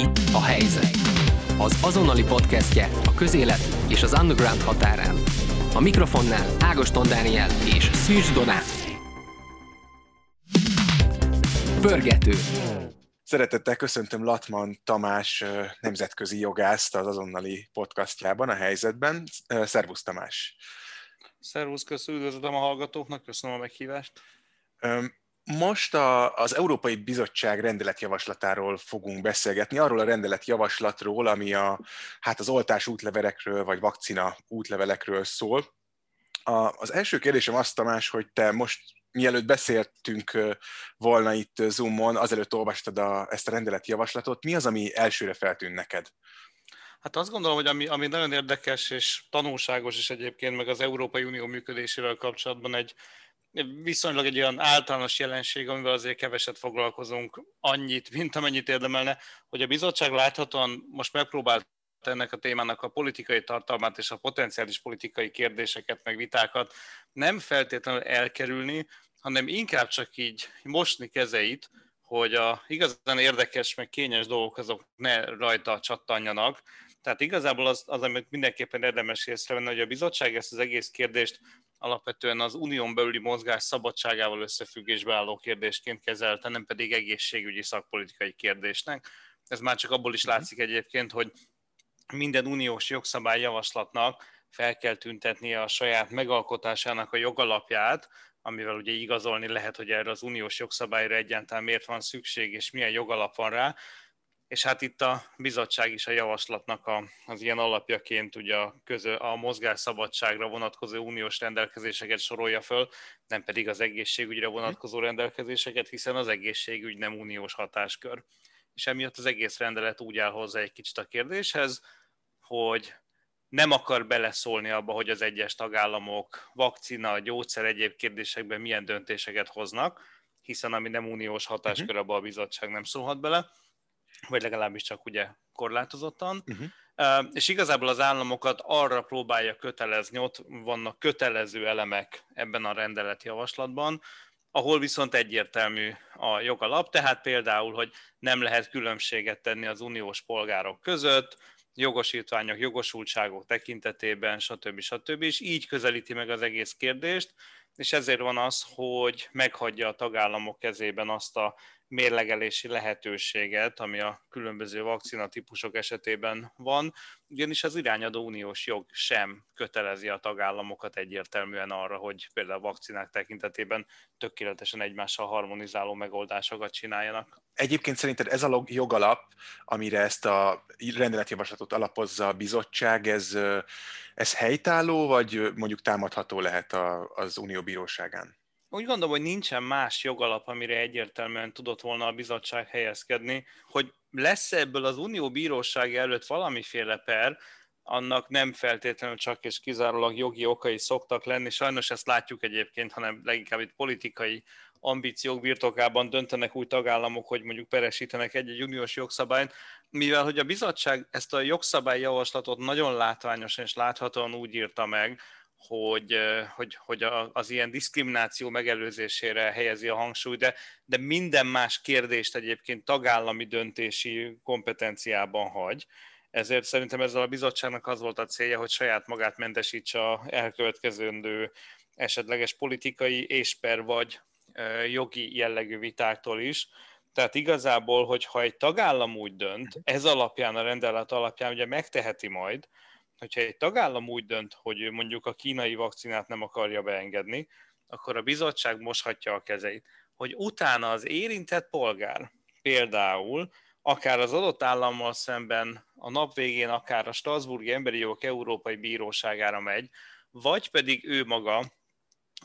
Itt a helyzet. Az azonnali podcastje a közélet és az underground határán. A mikrofonnál Ágoston Dániel és Szűcs Donát. Pörgető. Szeretettel köszöntöm Latman Tamás nemzetközi jogászt az azonnali podcastjában, a helyzetben. Szervusz Tamás! Szervusz, köszönöm, üdvözlöm a hallgatóknak, köszönöm a meghívást. Most a, az Európai Bizottság rendeletjavaslatáról fogunk beszélgetni, arról a rendeletjavaslatról, ami a, hát az oltás útlevelekről, vagy vakcina útlevelekről szól. A, az első kérdésem azt, Tamás, hogy te most mielőtt beszéltünk volna itt Zoomon, azelőtt olvastad a, ezt a rendeletjavaslatot, mi az, ami elsőre feltűnt neked? Hát azt gondolom, hogy ami, ami nagyon érdekes és tanulságos is egyébként, meg az Európai Unió működésével kapcsolatban egy viszonylag egy olyan általános jelenség, amivel azért keveset foglalkozunk annyit, mint amennyit érdemelne, hogy a bizottság láthatóan most megpróbált ennek a témának a politikai tartalmát és a potenciális politikai kérdéseket, meg vitákat nem feltétlenül elkerülni, hanem inkább csak így mosni kezeit, hogy a igazán érdekes, meg kényes dolgok azok ne rajta csattanjanak. Tehát igazából az, az amit mindenképpen érdemes észrevenni, hogy a bizottság ezt az egész kérdést alapvetően az unión belüli mozgás szabadságával összefüggésbe álló kérdésként kezelte, nem pedig egészségügyi szakpolitikai kérdésnek. Ez már csak abból is mhm. látszik egyébként, hogy minden uniós jogszabályjavaslatnak fel kell tüntetnie a saját megalkotásának a jogalapját, amivel ugye igazolni lehet, hogy erre az uniós jogszabályra egyáltalán miért van szükség, és milyen jogalap van rá, és hát itt a bizottság is a javaslatnak a, az ilyen alapjaként ugye a, közö, a mozgásszabadságra vonatkozó uniós rendelkezéseket sorolja föl, nem pedig az egészségügyre vonatkozó rendelkezéseket, hiszen az egészségügy nem uniós hatáskör. És emiatt az egész rendelet úgy áll hozzá egy kicsit a kérdéshez, hogy nem akar beleszólni abba, hogy az egyes tagállamok vakcina, gyógyszer, egyéb kérdésekben milyen döntéseket hoznak, hiszen ami nem uniós hatáskör, mhm. abba a bizottság nem szólhat bele, vagy legalábbis csak ugye korlátozottan. Uh-huh. És igazából az államokat arra próbálja kötelezni, ott vannak kötelező elemek ebben a rendeletjavaslatban, ahol viszont egyértelmű a jogalap, tehát például, hogy nem lehet különbséget tenni az uniós polgárok között, jogosítványok, jogosultságok tekintetében, stb. stb. És így közelíti meg az egész kérdést, és ezért van az, hogy meghagyja a tagállamok kezében azt a mérlegelési lehetőséget, ami a különböző vakcina típusok esetében van, ugyanis az irányadó uniós jog sem kötelezi a tagállamokat egyértelműen arra, hogy például a vakcinák tekintetében tökéletesen egymással harmonizáló megoldásokat csináljanak. Egyébként szerinted ez a jogalap, amire ezt a rendeletjavaslatot alapozza a bizottság, ez, ez helytálló, vagy mondjuk támadható lehet az Unió bíróságán? Úgy gondolom, hogy nincsen más jogalap, amire egyértelműen tudott volna a bizottság helyezkedni, hogy lesz ebből az unió bíróság előtt valamiféle per, annak nem feltétlenül csak és kizárólag jogi okai szoktak lenni. Sajnos ezt látjuk egyébként, hanem leginkább itt politikai ambíciók birtokában döntenek új tagállamok, hogy mondjuk peresítenek egy-egy uniós jogszabályt, mivel hogy a bizottság ezt a jogszabályjavaslatot nagyon látványosan és láthatóan úgy írta meg, hogy, hogy, hogy az ilyen diszkrimináció megelőzésére helyezi a hangsúlyt, de, de minden más kérdést egyébként tagállami döntési kompetenciában hagy. Ezért szerintem ezzel a bizottságnak az volt a célja, hogy saját magát mentesítse a elkövetkezendő esetleges politikai és per vagy jogi jellegű vitáktól is. Tehát igazából, hogyha egy tagállam úgy dönt, ez alapján, a rendelet alapján ugye megteheti majd, hogyha egy tagállam úgy dönt, hogy mondjuk a kínai vakcinát nem akarja beengedni, akkor a bizottság moshatja a kezeit. Hogy utána az érintett polgár például akár az adott állammal szemben a nap végén akár a Strasburgi Emberi Jogok Európai Bíróságára megy, vagy pedig ő maga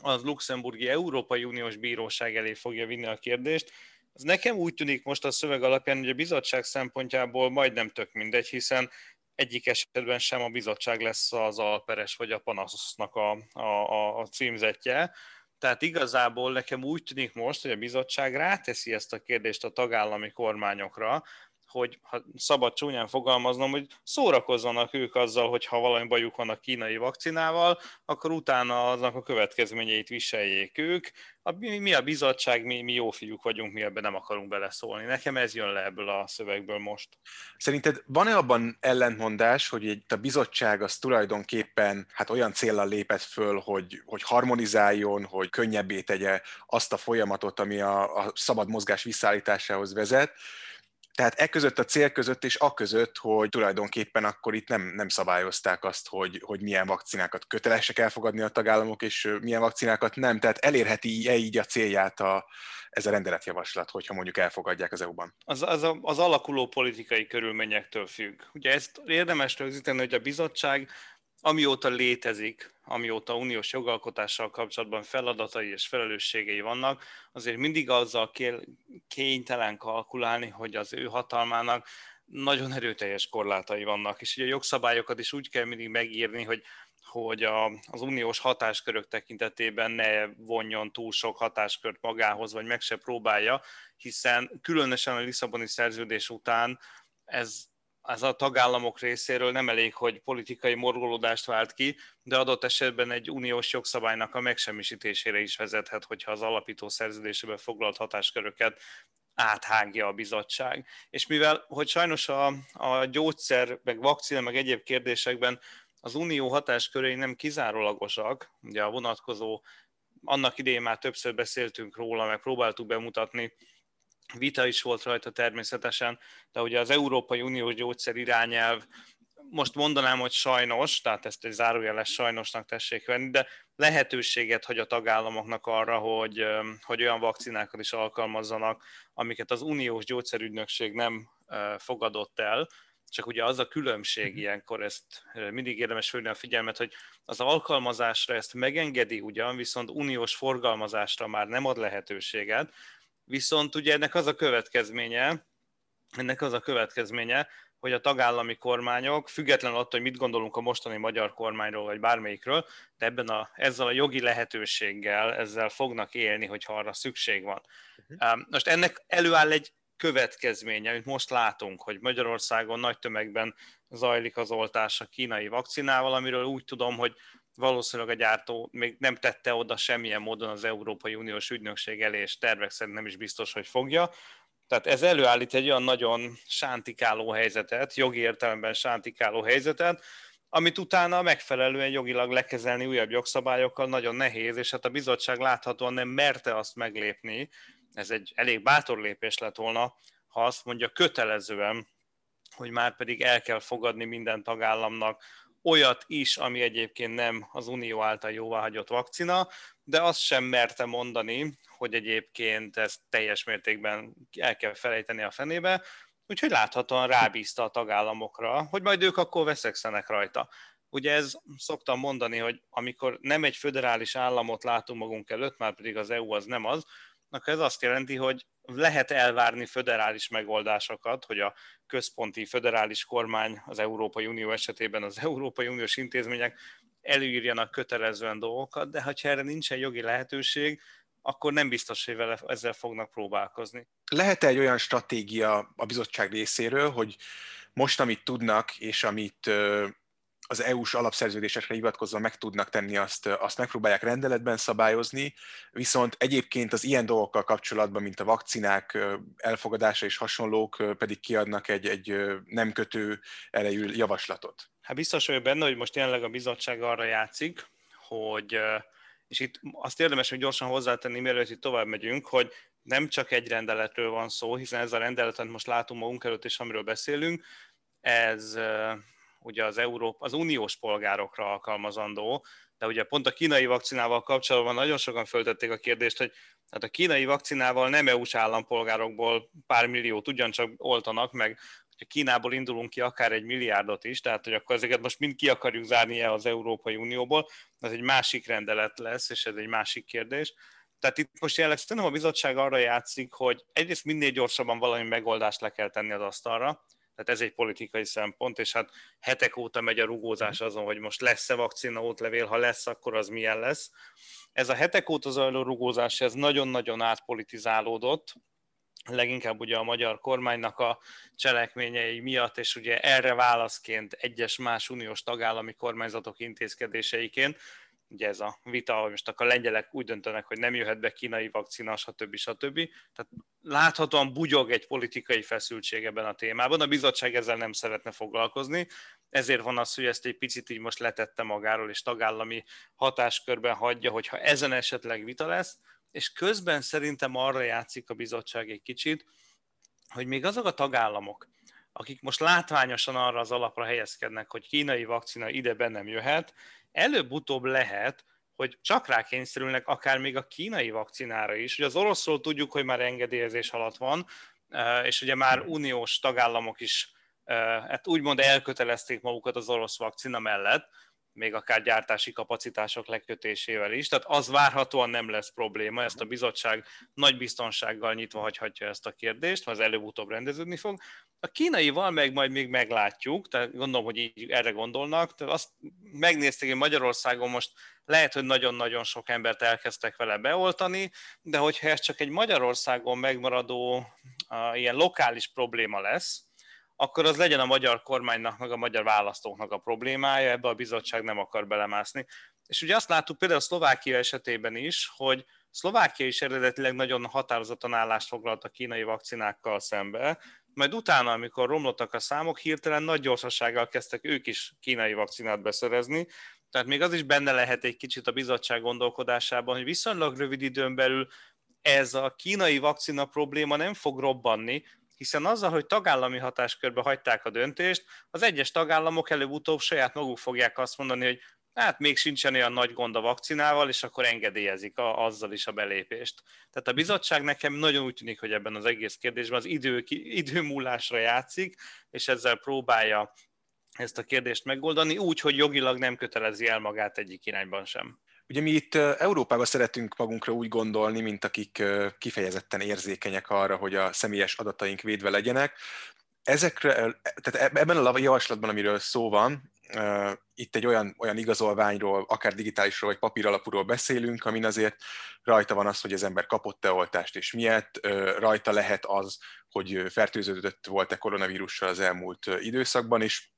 az luxemburgi Európai Uniós Bíróság elé fogja vinni a kérdést. Ez nekem úgy tűnik most a szöveg alapján, hogy a bizottság szempontjából majdnem tök mindegy, hiszen egyik esetben sem a bizottság lesz az alperes vagy a panasznak a, a, a címzetje. Tehát igazából nekem úgy tűnik most, hogy a bizottság ráteszi ezt a kérdést a tagállami kormányokra, hogy ha szabad csúnyán fogalmaznom, hogy szórakozzanak ők azzal, hogy ha valami bajuk van a kínai vakcinával, akkor utána aznak a következményeit viseljék ők. A, mi, mi a bizottság, mi, mi jó fiúk vagyunk, mi ebben nem akarunk beleszólni. Nekem ez jön le ebből a szövegből most. Szerinted van-e abban ellentmondás, hogy egy, a bizottság az tulajdonképpen hát olyan célral lépett föl, hogy, hogy harmonizáljon, hogy könnyebbé tegye azt a folyamatot, ami a, a szabad mozgás visszaállításához vezet, tehát e között a cél között és a között, hogy tulajdonképpen akkor itt nem, nem szabályozták azt, hogy, hogy milyen vakcinákat kötelesek elfogadni a tagállamok, és milyen vakcinákat nem. Tehát elérheti-e így a célját a, ez a rendeletjavaslat, hogyha mondjuk elfogadják az EU-ban? Az, az, a, az alakuló politikai körülményektől függ. Ugye ezt érdemes rögzíteni, hogy a bizottság amióta létezik, amióta uniós jogalkotással kapcsolatban feladatai és felelősségei vannak, azért mindig azzal kell kénytelen kalkulálni, hogy az ő hatalmának nagyon erőteljes korlátai vannak, és ugye a jogszabályokat is úgy kell mindig megírni, hogy hogy a, az uniós hatáskörök tekintetében ne vonjon túl sok hatáskört magához, vagy meg se próbálja, hiszen különösen a Lisszaboni szerződés után ez az a tagállamok részéről nem elég, hogy politikai morgolódást vált ki, de adott esetben egy uniós jogszabálynak a megsemmisítésére is vezethet, hogyha az alapító szerződésében foglalt hatásköröket áthágja a bizottság. És mivel, hogy sajnos a, a gyógyszer, meg vakcina, meg egyéb kérdésekben az unió hatáskörei nem kizárólagosak, ugye a vonatkozó, annak idején már többször beszéltünk róla, meg próbáltuk bemutatni, vita is volt rajta természetesen, de ugye az Európai Uniós gyógyszer irányelv, most mondanám, hogy sajnos, tehát ezt egy zárójeles sajnosnak tessék venni, de lehetőséget hagy a tagállamoknak arra, hogy, hogy olyan vakcinákat is alkalmazzanak, amiket az uniós gyógyszerügynökség nem fogadott el, csak ugye az a különbség mhm. ilyenkor, ezt mindig érdemes fölni a figyelmet, hogy az alkalmazásra ezt megengedi ugyan, viszont uniós forgalmazásra már nem ad lehetőséget, Viszont ugye ennek az a következménye, ennek az a következménye, hogy a tagállami kormányok, függetlenül attól, hogy mit gondolunk a mostani magyar kormányról, vagy bármelyikről, de ebben a, ezzel a jogi lehetőséggel, ezzel fognak élni, hogyha arra szükség van. Uh-huh. Most ennek előáll egy következménye, amit most látunk, hogy Magyarországon nagy tömegben zajlik az oltás a kínai vakcinával, amiről úgy tudom, hogy valószínűleg a gyártó még nem tette oda semmilyen módon az Európai Uniós ügynökség elé, és tervek szerint nem is biztos, hogy fogja. Tehát ez előállít egy olyan nagyon sántikáló helyzetet, jogi értelemben sántikáló helyzetet, amit utána megfelelően jogilag lekezelni újabb jogszabályokkal nagyon nehéz, és hát a bizottság láthatóan nem merte azt meglépni, ez egy elég bátor lépés lett volna, ha azt mondja kötelezően, hogy már pedig el kell fogadni minden tagállamnak olyat is, ami egyébként nem az Unió által jóváhagyott vakcina, de azt sem merte mondani, hogy egyébként ezt teljes mértékben el kell felejteni a fenébe, úgyhogy láthatóan rábízta a tagállamokra, hogy majd ők akkor veszekszenek rajta. Ugye ez szoktam mondani, hogy amikor nem egy föderális államot látunk magunk előtt, már pedig az EU az nem az, akkor ez azt jelenti, hogy lehet elvárni föderális megoldásokat, hogy a központi föderális kormány az Európai Unió esetében az Európai Uniós intézmények előírjanak kötelezően dolgokat, de ha erre nincsen jogi lehetőség, akkor nem biztos, hogy vele, ezzel fognak próbálkozni. lehet egy olyan stratégia a bizottság részéről, hogy most, amit tudnak, és amit az EU-s alapszerződésekre hivatkozva meg tudnak tenni, azt, azt megpróbálják rendeletben szabályozni, viszont egyébként az ilyen dolgokkal kapcsolatban, mint a vakcinák elfogadása és hasonlók pedig kiadnak egy, egy nem kötő elejű javaslatot. Hát biztos vagyok benne, hogy most tényleg a bizottság arra játszik, hogy, és itt azt érdemes, hogy gyorsan hozzátenni, mielőtt itt tovább megyünk, hogy nem csak egy rendeletről van szó, hiszen ez a rendelet, amit most látunk magunk előtt, és amiről beszélünk, ez ugye az, Európa, az uniós polgárokra alkalmazandó, de ugye pont a kínai vakcinával kapcsolatban nagyon sokan föltették a kérdést, hogy hát a kínai vakcinával nem EU-s állampolgárokból pár milliót ugyancsak oltanak, meg hogyha Kínából indulunk ki akár egy milliárdot is, tehát hogy akkor ezeket most mind ki akarjuk zárni az Európai Unióból, ez egy másik rendelet lesz, és ez egy másik kérdés. Tehát itt most jelenleg szerintem a bizottság arra játszik, hogy egyrészt minél gyorsabban valami megoldást le kell tenni az asztalra, tehát ez egy politikai szempont, és hát hetek óta megy a rugózás azon, hogy most lesz-e vakcina útlevél, ha lesz, akkor az milyen lesz. Ez a hetek óta zajló rugózás, ez nagyon-nagyon átpolitizálódott, leginkább ugye a magyar kormánynak a cselekményei miatt, és ugye erre válaszként egyes más uniós tagállami kormányzatok intézkedéseiként, ugye ez a vita, hogy most akkor a lengyelek úgy döntenek, hogy nem jöhet be kínai vakcina, stb. stb. Tehát láthatóan bugyog egy politikai feszültség ebben a témában. A bizottság ezzel nem szeretne foglalkozni, ezért van az, hogy ezt egy picit így most letette magáról, és tagállami hatáskörben hagyja, hogyha ezen esetleg vita lesz, és közben szerintem arra játszik a bizottság egy kicsit, hogy még azok a tagállamok, akik most látványosan arra az alapra helyezkednek, hogy kínai vakcina ide be nem jöhet, előbb-utóbb lehet, hogy csak rá kényszerülnek akár még a kínai vakcinára is. Ugye az oroszról tudjuk, hogy már engedélyezés alatt van, és ugye már uniós tagállamok is hát úgymond elkötelezték magukat az orosz vakcina mellett, még akár gyártási kapacitások lekötésével is, tehát az várhatóan nem lesz probléma, ezt a bizottság nagy biztonsággal nyitva hagyhatja ezt a kérdést, mert az előbb-utóbb rendeződni fog. A kínaival meg majd még meglátjuk, tehát gondolom, hogy így erre gondolnak, tehát azt megnézték, hogy Magyarországon most lehet, hogy nagyon-nagyon sok embert elkezdtek vele beoltani, de hogyha ez csak egy Magyarországon megmaradó uh, ilyen lokális probléma lesz, akkor az legyen a magyar kormánynak, meg a magyar választóknak a problémája, ebbe a bizottság nem akar belemászni. És ugye azt láttuk például a Szlovákia esetében is, hogy Szlovákia is eredetileg nagyon határozottan állást foglalt a kínai vakcinákkal szembe, majd utána, amikor romlottak a számok, hirtelen nagy gyorsasággal kezdtek ők is kínai vakcinát beszerezni, tehát még az is benne lehet egy kicsit a bizottság gondolkodásában, hogy viszonylag rövid időn belül ez a kínai vakcina probléma nem fog robbanni, hiszen azzal, hogy tagállami hatáskörbe hagyták a döntést, az egyes tagállamok előbb-utóbb saját maguk fogják azt mondani, hogy hát még sincsen olyan nagy gond a vakcinával, és akkor engedélyezik a, azzal is a belépést. Tehát a bizottság nekem nagyon úgy tűnik, hogy ebben az egész kérdésben az idő, időmúlásra játszik, és ezzel próbálja ezt a kérdést megoldani, úgy, hogy jogilag nem kötelezi el magát egyik irányban sem. Ugye mi itt Európában szeretünk magunkra úgy gondolni, mint akik kifejezetten érzékenyek arra, hogy a személyes adataink védve legyenek. Ezekre, tehát e, ebben a javaslatban, amiről szó van, itt egy olyan, olyan igazolványról, akár digitálisról vagy papír alapúról beszélünk, amin azért rajta van az, hogy az ember kapott-e oltást és miért, rajta lehet az, hogy fertőződött volt-e koronavírussal az elmúlt időszakban, és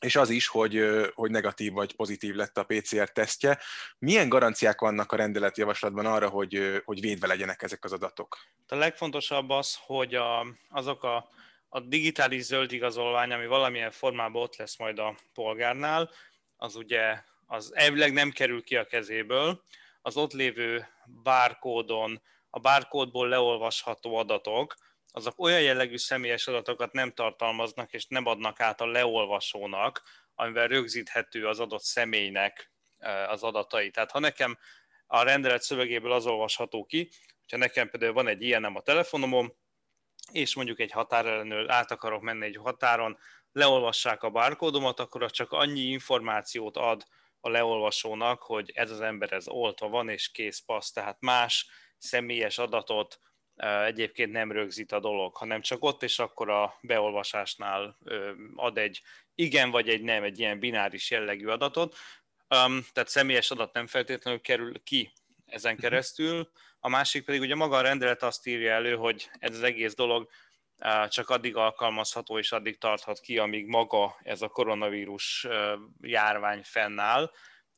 és az is, hogy, hogy negatív vagy pozitív lett a PCR tesztje. Milyen garanciák vannak a rendeletjavaslatban arra, hogy, hogy védve legyenek ezek az adatok? A legfontosabb az, hogy a, azok a, a digitális zöld igazolvány, ami valamilyen formában ott lesz majd a polgárnál, az ugye az elvileg nem kerül ki a kezéből, az ott lévő bárkódon, a bárkódból leolvasható adatok, azok olyan jellegű személyes adatokat nem tartalmaznak, és nem adnak át a leolvasónak, amivel rögzíthető az adott személynek az adatai. Tehát ha nekem a rendelet szövegéből az olvasható ki, hogyha nekem például van egy ilyenem a telefonomon, és mondjuk egy határellenőr át akarok menni egy határon, leolvassák a bárkódomat, akkor az csak annyi információt ad a leolvasónak, hogy ez az ember ez oltva van, és kész passz, tehát más személyes adatot egyébként nem rögzít a dolog, hanem csak ott és akkor a beolvasásnál ad egy igen vagy egy nem, egy ilyen bináris jellegű adatot, tehát személyes adat nem feltétlenül kerül ki ezen mhm. keresztül, a másik pedig ugye maga a rendelet azt írja elő, hogy ez az egész dolog csak addig alkalmazható és addig tarthat ki, amíg maga ez a koronavírus járvány fennáll,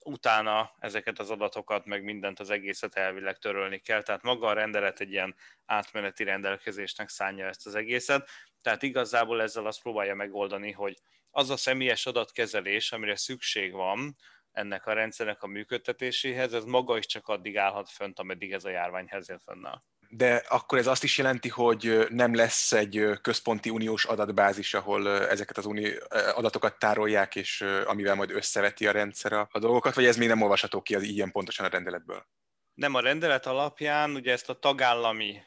utána ezeket az adatokat, meg mindent az egészet elvileg törölni kell. Tehát maga a rendelet egy ilyen átmeneti rendelkezésnek szánja ezt az egészet. Tehát igazából ezzel azt próbálja megoldani, hogy az a személyes adatkezelés, amire szükség van ennek a rendszernek a működtetéséhez, ez maga is csak addig állhat fönt, ameddig ez a járványhelyzet fennáll de akkor ez azt is jelenti, hogy nem lesz egy központi uniós adatbázis, ahol ezeket az uni adatokat tárolják, és amivel majd összeveti a rendszer a, dolgokat, vagy ez még nem olvasható ki az ilyen pontosan a rendeletből? Nem a rendelet alapján, ugye ezt a tagállami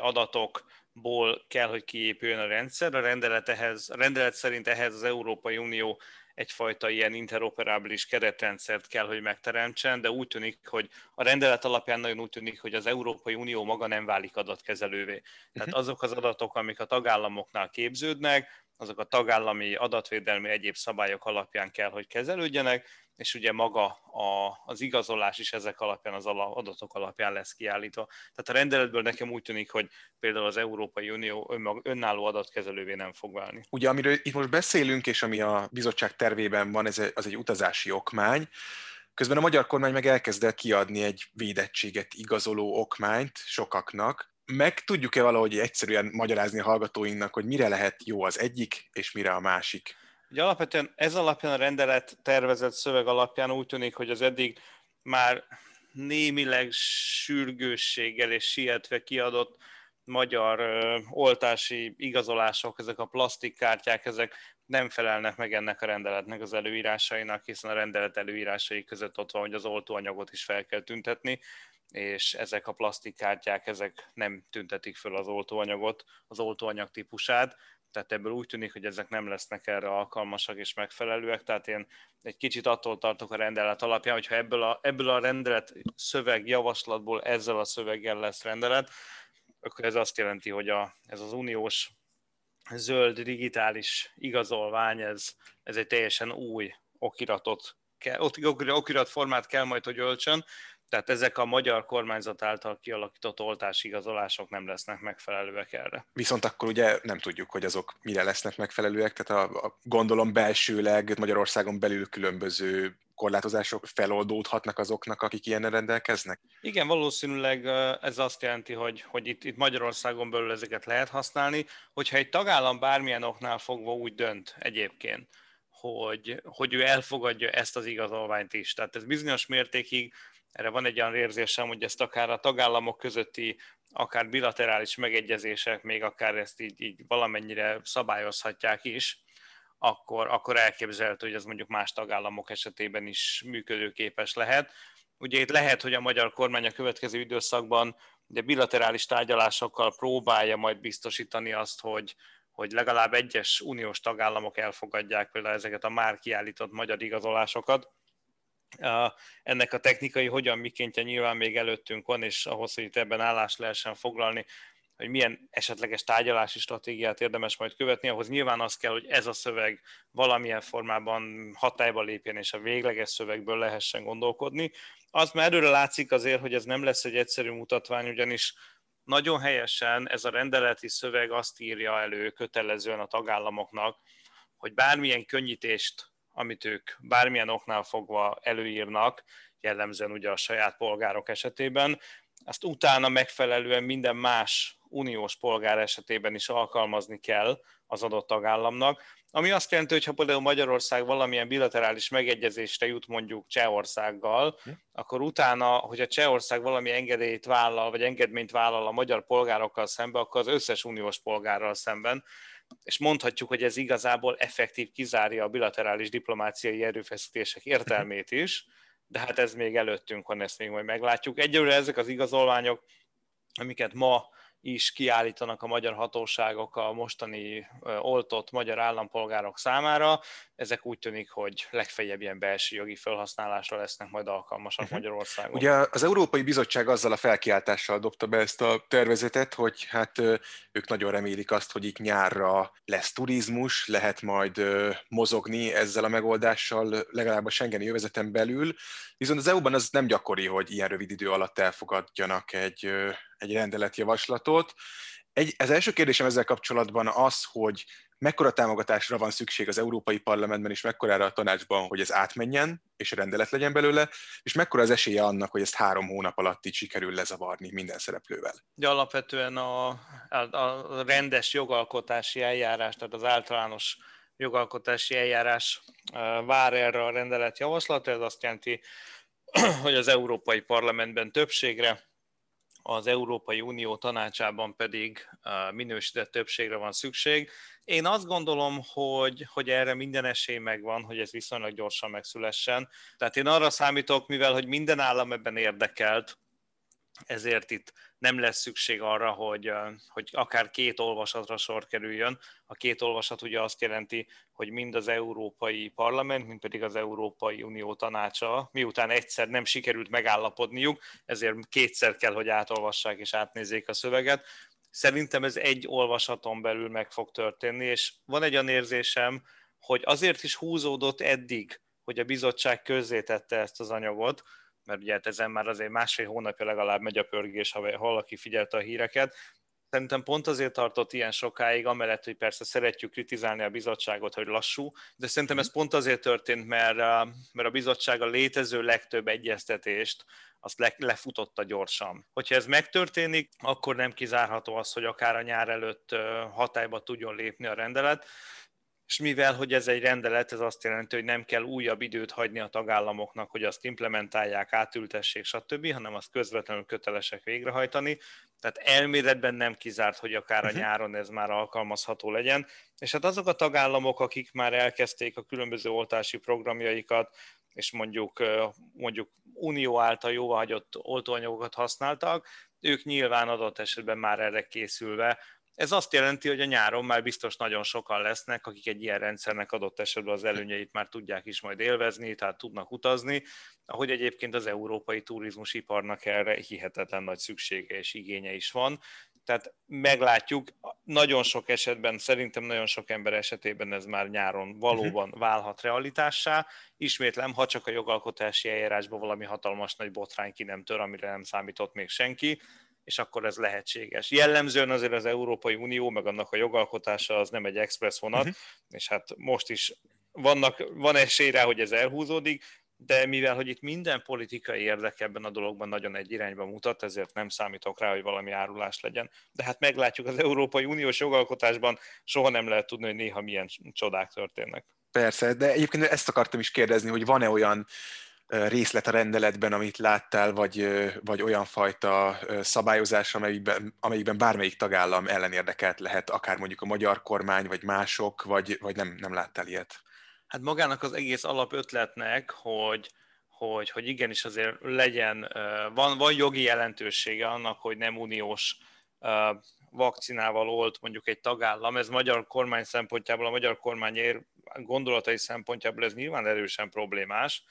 adatokból kell, hogy kiépüljön a rendszer. A rendelet, ehhez, a rendelet szerint ehhez az Európai Unió egyfajta ilyen interoperábilis keretrendszert kell, hogy megteremtsen, de úgy tűnik, hogy a rendelet alapján nagyon úgy tűnik, hogy az Európai Unió maga nem válik adatkezelővé. Tehát mhm. azok az adatok, amik a tagállamoknál képződnek, azok a tagállami adatvédelmi egyéb szabályok alapján kell, hogy kezelődjenek, és ugye maga a, az igazolás is ezek alapján, az adatok alapján lesz kiállítva. Tehát a rendeletből nekem úgy tűnik, hogy például az Európai Unió önmag, önálló adatkezelővé nem fog válni. Ugye amiről itt most beszélünk, és ami a bizottság tervében van, ez egy, az egy utazási okmány, Közben a magyar kormány meg elkezdett kiadni egy védettséget igazoló okmányt sokaknak. Meg tudjuk-e valahogy egyszerűen magyarázni a hallgatóinknak, hogy mire lehet jó az egyik, és mire a másik? Ugye alapvetően ez alapján a rendelet tervezett szöveg alapján úgy tűnik, hogy az eddig már némileg sürgősséggel és sietve kiadott magyar oltási igazolások, ezek a plastikkártyák, ezek nem felelnek meg ennek a rendeletnek az előírásainak, hiszen a rendelet előírásai között ott van, hogy az oltóanyagot is fel kell tüntetni, és ezek a plastikkártyák, ezek nem tüntetik föl az oltóanyagot, az oltóanyag típusát, tehát ebből úgy tűnik, hogy ezek nem lesznek erre alkalmasak és megfelelőek, tehát én egy kicsit attól tartok a rendelet alapján, hogyha ebből a, ebből a rendelet szöveg javaslatból ezzel a szöveggel lesz rendelet, akkor ez azt jelenti, hogy a, ez az uniós zöld digitális igazolvány, ez, ez egy teljesen új okiratot, kell, okirat formát kell majd, hogy öltsön, tehát ezek a magyar kormányzat által kialakított oltásigazolások nem lesznek megfelelőek erre. Viszont akkor ugye nem tudjuk, hogy azok mire lesznek megfelelőek, tehát a, a gondolom belsőleg Magyarországon belül különböző korlátozások feloldódhatnak azoknak, akik ilyen rendelkeznek? Igen, valószínűleg ez azt jelenti, hogy, hogy itt, itt Magyarországon belül ezeket lehet használni, hogyha egy tagállam bármilyen oknál fogva úgy dönt egyébként, hogy, hogy ő elfogadja ezt az igazolványt is. Tehát ez bizonyos mértékig erre van egy olyan érzésem, hogy ezt akár a tagállamok közötti, akár bilaterális megegyezések, még akár ezt így, így valamennyire szabályozhatják is, akkor, akkor elképzelhető, hogy ez mondjuk más tagállamok esetében is működőképes lehet. Ugye itt lehet, hogy a magyar kormány a következő időszakban ugye bilaterális tárgyalásokkal próbálja majd biztosítani azt, hogy, hogy legalább egyes uniós tagállamok elfogadják például ezeket a már kiállított magyar igazolásokat, ennek a technikai hogyan mikéntje nyilván még előttünk van, és ahhoz, hogy itt ebben állást lehessen foglalni, hogy milyen esetleges tárgyalási stratégiát érdemes majd követni, ahhoz nyilván az kell, hogy ez a szöveg valamilyen formában hatályba lépjen, és a végleges szövegből lehessen gondolkodni. Az már előre látszik azért, hogy ez nem lesz egy egyszerű mutatvány, ugyanis nagyon helyesen ez a rendeleti szöveg azt írja elő kötelezően a tagállamoknak, hogy bármilyen könnyítést amit ők bármilyen oknál fogva előírnak, jellemzően ugye a saját polgárok esetében, azt utána megfelelően minden más uniós polgár esetében is alkalmazni kell az adott tagállamnak, ami azt jelenti, hogy ha például Magyarország valamilyen bilaterális megegyezésre jut mondjuk Csehországgal, hm. akkor utána, hogy a Csehország valami engedélyt vállal, vagy engedményt vállal a magyar polgárokkal szemben, akkor az összes uniós polgárral szemben és mondhatjuk, hogy ez igazából effektív kizárja a bilaterális diplomáciai erőfeszítések értelmét is, de hát ez még előttünk van, ezt még majd meglátjuk. Egyelőre ezek az igazolványok, amiket ma is kiállítanak a magyar hatóságok a mostani oltott magyar állampolgárok számára. Ezek úgy tűnik, hogy legfeljebb ilyen belső jogi felhasználásra lesznek majd alkalmasak uh-huh. Magyarországon. Ugye az Európai Bizottság azzal a felkiáltással dobta be ezt a tervezetet, hogy hát ők nagyon remélik azt, hogy itt nyárra lesz turizmus, lehet majd mozogni ezzel a megoldással, legalább a Schengeni övezeten belül, viszont az EU-ban az nem gyakori, hogy ilyen rövid idő alatt elfogadjanak egy egy rendeletjavaslatot. Egy, az első kérdésem ezzel kapcsolatban az, hogy mekkora támogatásra van szükség az Európai Parlamentben, és mekkorára a tanácsban, hogy ez átmenjen, és rendelet legyen belőle, és mekkora az esélye annak, hogy ezt három hónap alatt így sikerül lezavarni minden szereplővel? De alapvetően a, a, a rendes jogalkotási eljárás, tehát az általános jogalkotási eljárás vár erre a rendelet javaslatra, ez azt jelenti, hogy az Európai Parlamentben többségre az Európai Unió tanácsában pedig minősített többségre van szükség. Én azt gondolom, hogy, hogy erre minden esély megvan, hogy ez viszonylag gyorsan megszülessen. Tehát én arra számítok, mivel hogy minden állam ebben érdekelt, ezért itt nem lesz szükség arra, hogy, hogy akár két olvasatra sor kerüljön. A két olvasat ugye azt jelenti, hogy mind az Európai Parlament, mind pedig az Európai Unió tanácsa, miután egyszer nem sikerült megállapodniuk, ezért kétszer kell, hogy átolvassák és átnézzék a szöveget. Szerintem ez egy olvasaton belül meg fog történni, és van egy olyan érzésem, hogy azért is húzódott eddig, hogy a bizottság közzétette ezt az anyagot, mert ugye hát ezen már azért másfél hónapja legalább megy a pörgés, ha valaki figyelte a híreket, Szerintem pont azért tartott ilyen sokáig, amellett, hogy persze szeretjük kritizálni a bizottságot, hogy lassú, de szerintem ez pont azért történt, mert, mert a bizottság a létező legtöbb egyeztetést azt le, lefutotta gyorsan. Hogyha ez megtörténik, akkor nem kizárható az, hogy akár a nyár előtt hatályba tudjon lépni a rendelet és mivel, hogy ez egy rendelet, ez azt jelenti, hogy nem kell újabb időt hagyni a tagállamoknak, hogy azt implementálják, átültessék, stb., hanem azt közvetlenül kötelesek végrehajtani. Tehát elméletben nem kizárt, hogy akár a mhm. nyáron ez már alkalmazható legyen. És hát azok a tagállamok, akik már elkezdték a különböző oltási programjaikat, és mondjuk, mondjuk unió által jóváhagyott oltóanyagokat használtak, ők nyilván adott esetben már erre készülve ez azt jelenti, hogy a nyáron már biztos nagyon sokan lesznek, akik egy ilyen rendszernek adott esetben az előnyeit már tudják is majd élvezni, tehát tudnak utazni, ahogy egyébként az európai turizmusiparnak erre hihetetlen nagy szüksége és igénye is van. Tehát meglátjuk, nagyon sok esetben, szerintem nagyon sok ember esetében ez már nyáron valóban uh-huh. válhat realitássá. Ismétlem, ha csak a jogalkotási eljárásban valami hatalmas nagy botrány ki nem tör, amire nem számított még senki, és akkor ez lehetséges. Jellemzően azért az Európai Unió, meg annak a jogalkotása az nem egy express vonat, uh-huh. és hát most is vannak, van esély rá, hogy ez elhúzódik, de mivel, hogy itt minden politikai érdek ebben a dologban nagyon egy irányba mutat, ezért nem számítok rá, hogy valami árulás legyen. De hát meglátjuk, az Európai Uniós jogalkotásban soha nem lehet tudni, hogy néha milyen csodák történnek. Persze, de egyébként ezt akartam is kérdezni, hogy van-e olyan részlet a rendeletben, amit láttál, vagy, vagy olyan fajta szabályozás, amelyikben, amelyikben bármelyik tagállam ellenérdekelt lehet, akár mondjuk a magyar kormány, vagy mások, vagy, vagy nem, nem láttál ilyet? Hát magának az egész alapötletnek, hogy, hogy, hogy igenis azért legyen, van, van jogi jelentősége annak, hogy nem uniós vakcinával olt mondjuk egy tagállam, ez magyar kormány szempontjából, a magyar kormány ér, gondolatai szempontjából ez nyilván erősen problémás,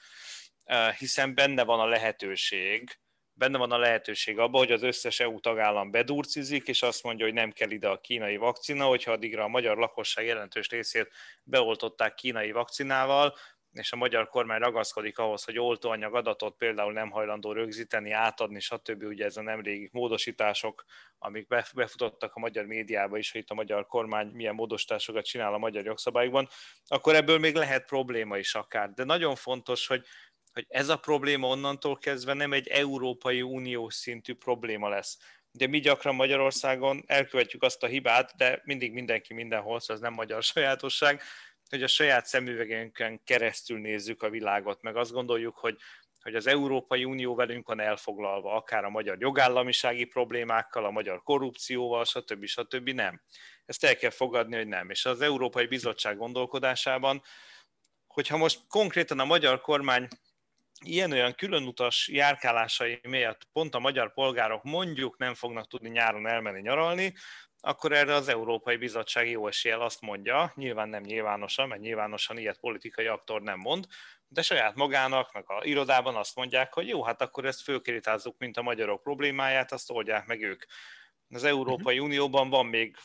hiszen benne van a lehetőség, benne van a lehetőség abban, hogy az összes EU tagállam bedurcizik, és azt mondja, hogy nem kell ide a kínai vakcina, hogyha addigra a magyar lakosság jelentős részét beoltották kínai vakcinával, és a magyar kormány ragaszkodik ahhoz, hogy oltóanyag adatot például nem hajlandó rögzíteni, átadni, stb. Ugye ez a nemrégi módosítások, amik befutottak a magyar médiába is, hogy itt a magyar kormány milyen módosításokat csinál a magyar jogszabályokban, akkor ebből még lehet probléma is akár. De nagyon fontos, hogy hogy ez a probléma onnantól kezdve nem egy Európai Uniós szintű probléma lesz. Ugye mi gyakran Magyarországon elkövetjük azt a hibát, de mindig mindenki mindenhol, szóval ez nem magyar sajátosság, hogy a saját szemüvegünkön keresztül nézzük a világot, meg azt gondoljuk, hogy, hogy az Európai Unió velünk van elfoglalva, akár a magyar jogállamisági problémákkal, a magyar korrupcióval, stb. stb. nem. Ezt el kell fogadni, hogy nem. És az Európai Bizottság gondolkodásában, hogyha most konkrétan a magyar kormány ilyen-olyan különutas járkálásai miatt pont a magyar polgárok mondjuk nem fognak tudni nyáron elmenni nyaralni, akkor erre az Európai Bizottság jó eséllyel azt mondja, nyilván nem nyilvánosan, mert nyilvánosan ilyet politikai aktor nem mond, de saját magának, meg a irodában azt mondják, hogy jó, hát akkor ezt fölkérítázzuk, mint a magyarok problémáját, azt oldják meg ők. Az Európai uh-huh. Unióban van még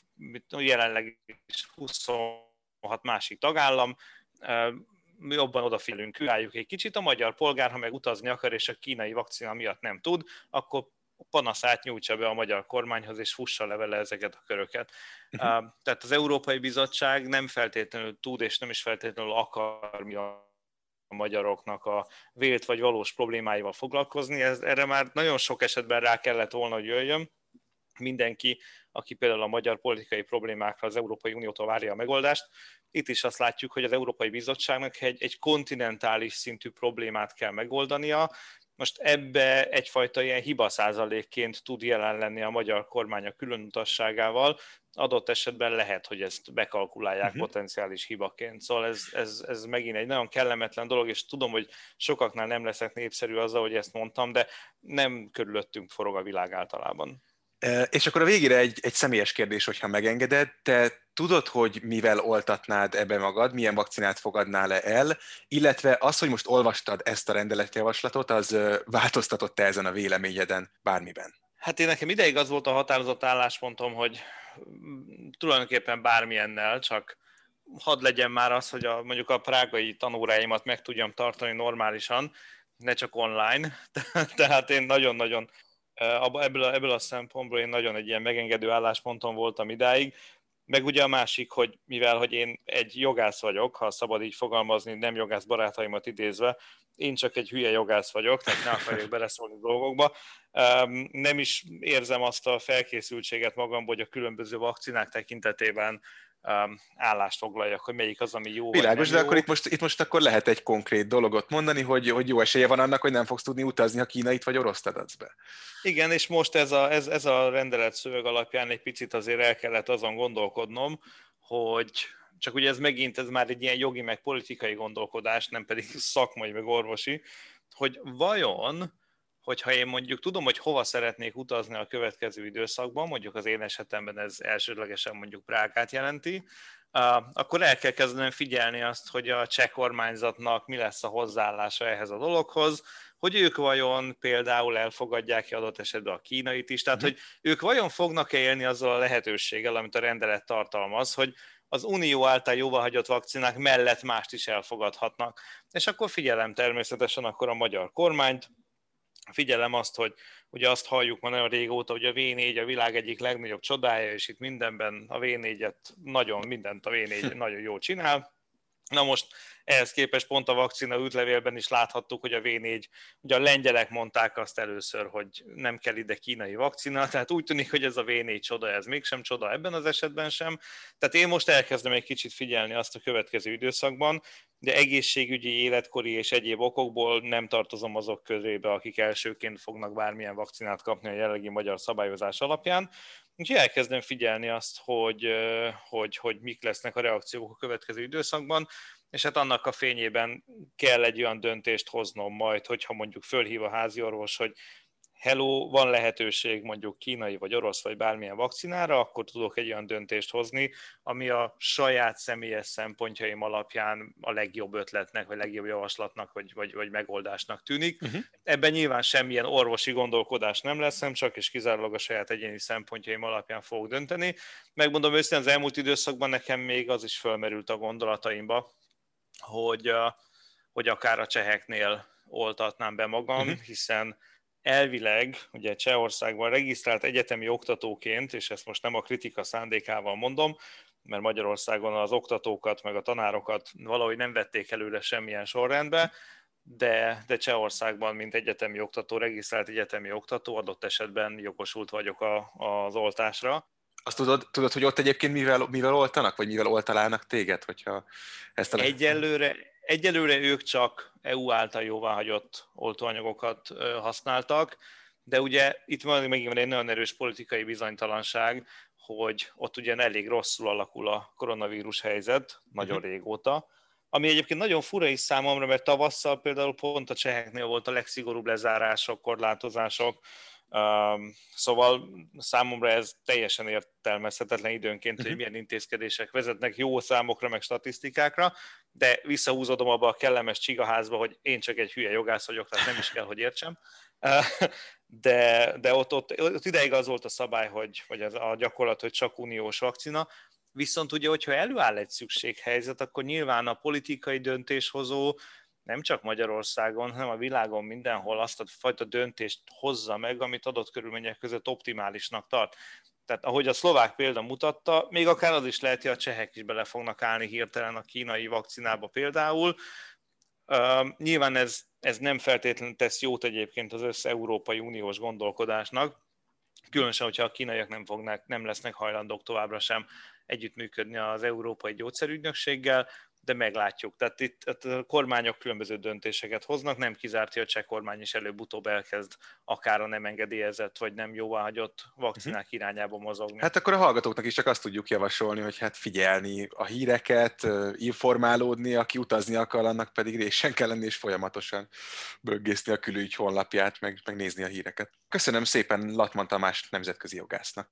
jelenleg is 26 másik tagállam, jobban odafigyelünk, küldjük egy kicsit. A magyar polgár, ha meg utazni akar, és a kínai vakcina miatt nem tud, akkor panaszát nyújtsa be a magyar kormányhoz, és fussa le vele ezeket a köröket. Uh-huh. Tehát az Európai Bizottság nem feltétlenül tud, és nem is feltétlenül akar mi a magyaroknak a vélt vagy valós problémáival foglalkozni. Ez, erre már nagyon sok esetben rá kellett volna, hogy jöjjön. Mindenki, aki például a magyar politikai problémákra az Európai Uniótól várja a megoldást, itt is azt látjuk, hogy az Európai Bizottságnak egy, egy kontinentális szintű problémát kell megoldania, most ebbe egyfajta ilyen hiba százalékként tud jelen lenni a magyar kormány a külön utasságával, adott esetben lehet, hogy ezt bekalkulálják uh-huh. potenciális hibaként. Szóval ez, ez, ez megint egy nagyon kellemetlen dolog, és tudom, hogy sokaknál nem leszek népszerű azzal, hogy ezt mondtam, de nem körülöttünk forog a világ általában. És akkor a végére egy, egy személyes kérdés, hogyha megengeded. Te tudod, hogy mivel oltatnád ebbe magad, milyen vakcinát fogadnál le el, illetve az, hogy most olvastad ezt a rendeletjavaslatot, az változtatott-e ezen a véleményeden bármiben? Hát én nekem ideig az volt a határozott álláspontom, hogy tulajdonképpen bármilyennel, csak hadd legyen már az, hogy a, mondjuk a prágai tanóráimat meg tudjam tartani normálisan, ne csak online. Tehát én nagyon-nagyon ebből a, ebből a szempontból én nagyon egy ilyen megengedő állásponton voltam idáig. Meg ugye a másik, hogy mivel hogy én egy jogász vagyok, ha szabad így fogalmazni, nem jogász barátaimat idézve, én csak egy hülye jogász vagyok, tehát ne akarjuk beleszólni dolgokba. Nem is érzem azt a felkészültséget magamból, hogy a különböző vakcinák tekintetében um, állást foglaljak, hogy melyik az, ami jó. Világos, de jó. akkor itt most, itt most akkor lehet egy konkrét dologot mondani, hogy, hogy jó esélye van annak, hogy nem fogsz tudni utazni, ha kínait vagy orosz adsz be. Igen, és most ez a, ez, ez a rendelet szöveg alapján egy picit azért el kellett azon gondolkodnom, hogy csak ugye ez megint ez már egy ilyen jogi meg politikai gondolkodás, nem pedig szakmai meg orvosi, hogy vajon hogyha én mondjuk tudom, hogy hova szeretnék utazni a következő időszakban, mondjuk az én esetemben ez elsődlegesen mondjuk Prágát jelenti, akkor el kell kezdenem figyelni azt, hogy a cseh kormányzatnak mi lesz a hozzáállása ehhez a dologhoz, hogy ők vajon például elfogadják ki adott esetben a kínait is, tehát mm. hogy ők vajon fognak-e élni azzal a lehetőséggel, amit a rendelet tartalmaz, hogy az Unió által jóváhagyott vakcinák mellett mást is elfogadhatnak. És akkor figyelem természetesen akkor a magyar kormányt, figyelem azt, hogy ugye azt halljuk ma nagyon régóta, hogy a V4 a világ egyik legnagyobb csodája, és itt mindenben a V4-et nagyon, mindent a V4 nagyon jól csinál. Na most ehhez képest pont a vakcina útlevélben is láthattuk, hogy a V4, ugye a lengyelek mondták azt először, hogy nem kell ide kínai vakcina, tehát úgy tűnik, hogy ez a V4 csoda, ez mégsem csoda ebben az esetben sem. Tehát én most elkezdem egy kicsit figyelni azt a következő időszakban, de egészségügyi, életkori és egyéb okokból nem tartozom azok körébe, akik elsőként fognak bármilyen vakcinát kapni a jelenlegi magyar szabályozás alapján. Úgyhogy elkezdem figyelni azt, hogy, hogy, hogy mik lesznek a reakciók a következő időszakban, és hát annak a fényében kell egy olyan döntést hoznom majd, hogyha mondjuk fölhív a házi orvos, hogy hello, van lehetőség mondjuk kínai vagy orosz vagy bármilyen vakcinára, akkor tudok egy olyan döntést hozni, ami a saját személyes szempontjaim alapján a legjobb ötletnek, vagy legjobb javaslatnak, vagy, vagy, vagy megoldásnak tűnik. Uh-huh. Ebben nyilván semmilyen orvosi gondolkodás nem lesz, nem csak és kizárólag a saját egyéni szempontjaim alapján fogok dönteni. Megmondom őszintén, az elmúlt időszakban nekem még az is fölmerült a gondolataimba, hogy, hogy akár a cseheknél oltatnám be magam, uh-huh. hiszen elvileg, ugye Csehországban regisztrált egyetemi oktatóként, és ezt most nem a kritika szándékával mondom, mert Magyarországon az oktatókat, meg a tanárokat valahogy nem vették előre semmilyen sorrendbe, de, de Csehországban, mint egyetemi oktató, regisztrált egyetemi oktató, adott esetben jogosult vagyok a, az oltásra. Azt tudod, tudod, hogy ott egyébként mivel, mivel oltanak, vagy mivel oltalálnak téged, hogyha ezt a... Egyelőre, Egyelőre ők csak EU által jóváhagyott oltóanyagokat használtak, de ugye itt megint van egy nagyon erős politikai bizonytalanság, hogy ott ugye elég rosszul alakul a koronavírus helyzet, nagyon uh-huh. régóta, ami egyébként nagyon fura is számomra, mert tavasszal például pont a cseheknél volt a legszigorúbb lezárások, korlátozások, Szóval számomra ez teljesen értelmezhetetlen időnként, uh-huh. hogy mhm. milyen intézkedések vezetnek jó számokra, meg statisztikákra, de visszahúzódom abba a kellemes csigaházba, hogy én csak egy hülye jogász vagyok, tehát nem is kell, hogy értsem. De, de ott, ott, ott ideig az volt a szabály, hogy, vagy az a gyakorlat, hogy csak uniós vakcina, Viszont ugye, hogyha előáll egy szükséghelyzet, akkor nyilván a politikai döntéshozó nem csak Magyarországon, hanem a világon mindenhol azt a fajta döntést hozza meg, amit adott körülmények között optimálisnak tart. Tehát ahogy a szlovák példa mutatta, még akár az is lehet, hogy a csehek is bele fognak állni hirtelen a kínai vakcinába például. Nyilván ez, ez nem feltétlenül tesz jót egyébként az össze-európai uniós gondolkodásnak, különösen, hogyha a kínaiak nem, fognak, nem lesznek hajlandók továbbra sem együttműködni az Európai Gyógyszerügynökséggel, de meglátjuk. Tehát itt a kormányok különböző döntéseket hoznak, nem kizárt, hogy a cseh kormány is előbb-utóbb elkezd akár a nem engedélyezett vagy nem jóváhagyott vakcinák uh-huh. irányába mozogni. Hát akkor a hallgatóknak is csak azt tudjuk javasolni, hogy hát figyelni a híreket, informálódni, aki utazni akar, annak pedig résen kell lenni, és folyamatosan böggészni a külügy honlapját, meg, meg nézni a híreket. Köszönöm szépen Latman Tamás nemzetközi jogásznak.